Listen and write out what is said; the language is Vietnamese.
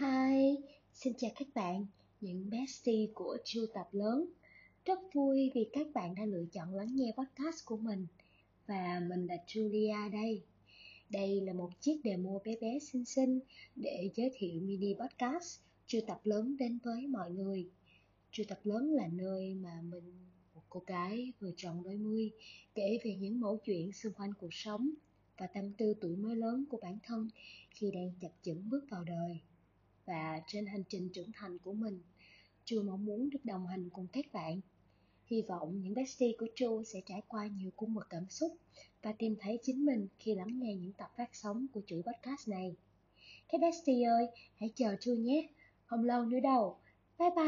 Hi, xin chào các bạn, những bestie của Chu Tập Lớn. Rất vui vì các bạn đã lựa chọn lắng nghe podcast của mình. Và mình là Julia đây. Đây là một chiếc demo bé bé xinh xinh để giới thiệu mini podcast Chu Tập Lớn đến với mọi người. Chu Tập Lớn là nơi mà mình, một cô gái vừa tròn đôi mươi, kể về những mẫu chuyện xung quanh cuộc sống và tâm tư tuổi mới lớn của bản thân khi đang chập chững bước vào đời và trên hành trình trưởng thành của mình Chu mong muốn được đồng hành cùng các bạn Hy vọng những bestie của Chu sẽ trải qua nhiều cung bậc cảm xúc và tìm thấy chính mình khi lắng nghe những tập phát sóng của chuỗi podcast này. Các bestie ơi, hãy chờ Chu nhé, không lâu nữa đâu. Bye bye!